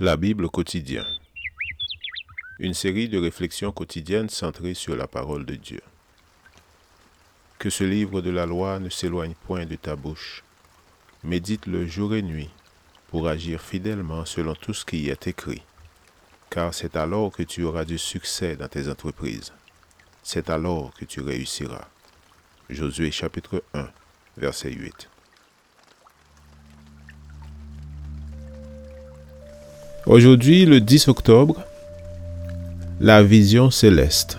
La Bible quotidien. Une série de réflexions quotidiennes centrées sur la parole de Dieu. Que ce livre de la loi ne s'éloigne point de ta bouche. Médite-le jour et nuit pour agir fidèlement selon tout ce qui y est écrit. Car c'est alors que tu auras du succès dans tes entreprises. C'est alors que tu réussiras. Josué chapitre 1, verset 8. Aujourd'hui, le 10 octobre, la vision céleste.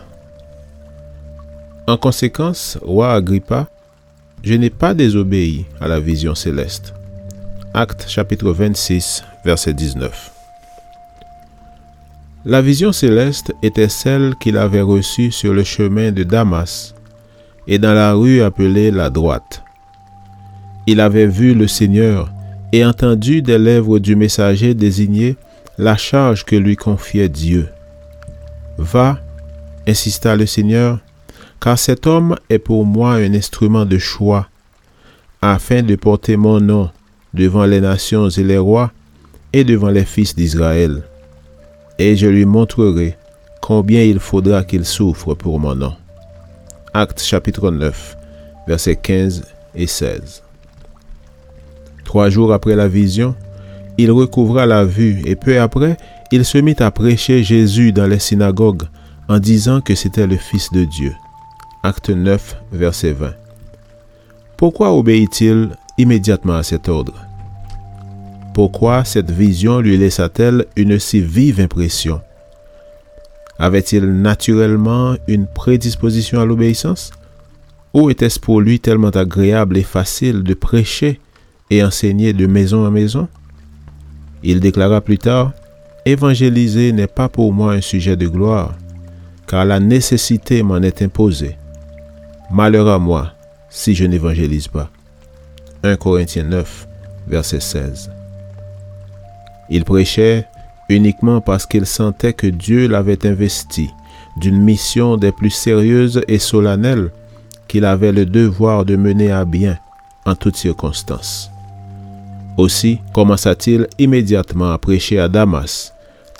En conséquence, roi Agrippa, je n'ai pas désobéi à la vision céleste. Acte chapitre 26, verset 19. La vision céleste était celle qu'il avait reçue sur le chemin de Damas et dans la rue appelée la droite. Il avait vu le Seigneur et entendu des lèvres du messager désigné la charge que lui confiait Dieu. Va, insista le Seigneur, car cet homme est pour moi un instrument de choix, afin de porter mon nom devant les nations et les rois et devant les fils d'Israël. Et je lui montrerai combien il faudra qu'il souffre pour mon nom. Acte chapitre 9, versets 15 et 16. Trois jours après la vision, il recouvra la vue et peu après, il se mit à prêcher Jésus dans les synagogues en disant que c'était le Fils de Dieu. Acte 9, verset 20. Pourquoi obéit-il immédiatement à cet ordre? Pourquoi cette vision lui laissa-t-elle une si vive impression? Avait-il naturellement une prédisposition à l'obéissance? Ou était-ce pour lui tellement agréable et facile de prêcher et enseigner de maison en maison? Il déclara plus tard, Évangéliser n'est pas pour moi un sujet de gloire, car la nécessité m'en est imposée. Malheur à moi si je n'évangélise pas. 1 Corinthiens 9, verset 16. Il prêchait uniquement parce qu'il sentait que Dieu l'avait investi d'une mission des plus sérieuses et solennelles qu'il avait le devoir de mener à bien en toutes circonstances. Aussi commença-t-il immédiatement à prêcher à Damas,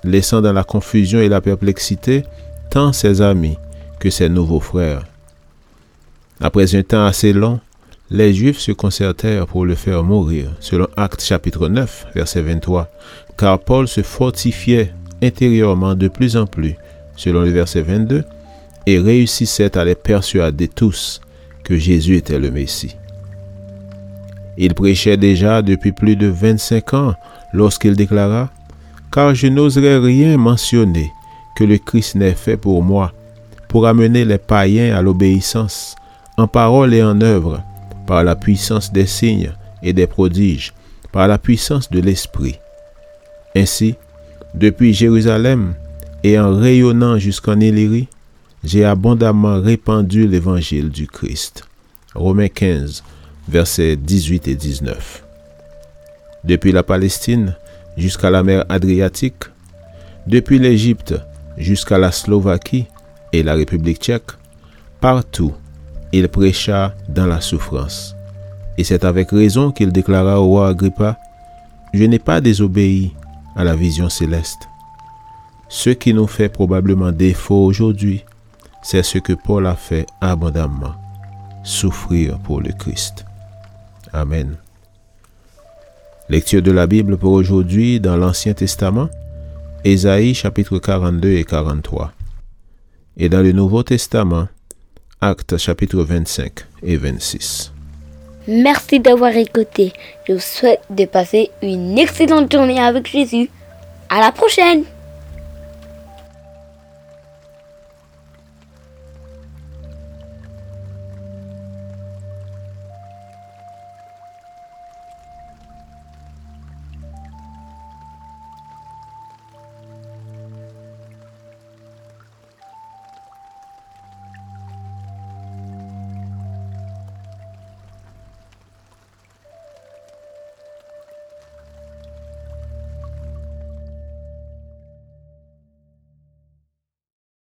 laissant dans la confusion et la perplexité tant ses amis que ses nouveaux frères. Après un temps assez long, les Juifs se concertèrent pour le faire mourir, selon Actes chapitre 9, verset 23, car Paul se fortifiait intérieurement de plus en plus, selon le verset 22, et réussissait à les persuader tous que Jésus était le Messie. Il prêchait déjà depuis plus de 25 ans lorsqu'il déclara Car je n'oserais rien mentionner que le Christ n'ait fait pour moi, pour amener les païens à l'obéissance, en parole et en œuvre, par la puissance des signes et des prodiges, par la puissance de l'Esprit. Ainsi, depuis Jérusalem et en rayonnant jusqu'en Illyrie, j'ai abondamment répandu l'évangile du Christ. Romains 15, versets 18 et 19. Depuis la Palestine jusqu'à la mer Adriatique, depuis l'Égypte jusqu'à la Slovaquie et la République tchèque, partout, il prêcha dans la souffrance. Et c'est avec raison qu'il déclara au roi Agrippa, Je n'ai pas désobéi à la vision céleste. Ce qui nous fait probablement défaut aujourd'hui, c'est ce que Paul a fait abondamment, souffrir pour le Christ. Amen. Lecture de la Bible pour aujourd'hui dans l'Ancien Testament, Ésaïe chapitre 42 et 43. Et dans le Nouveau Testament, Actes chapitre 25 et 26. Merci d'avoir écouté. Je vous souhaite de passer une excellente journée avec Jésus. À la prochaine!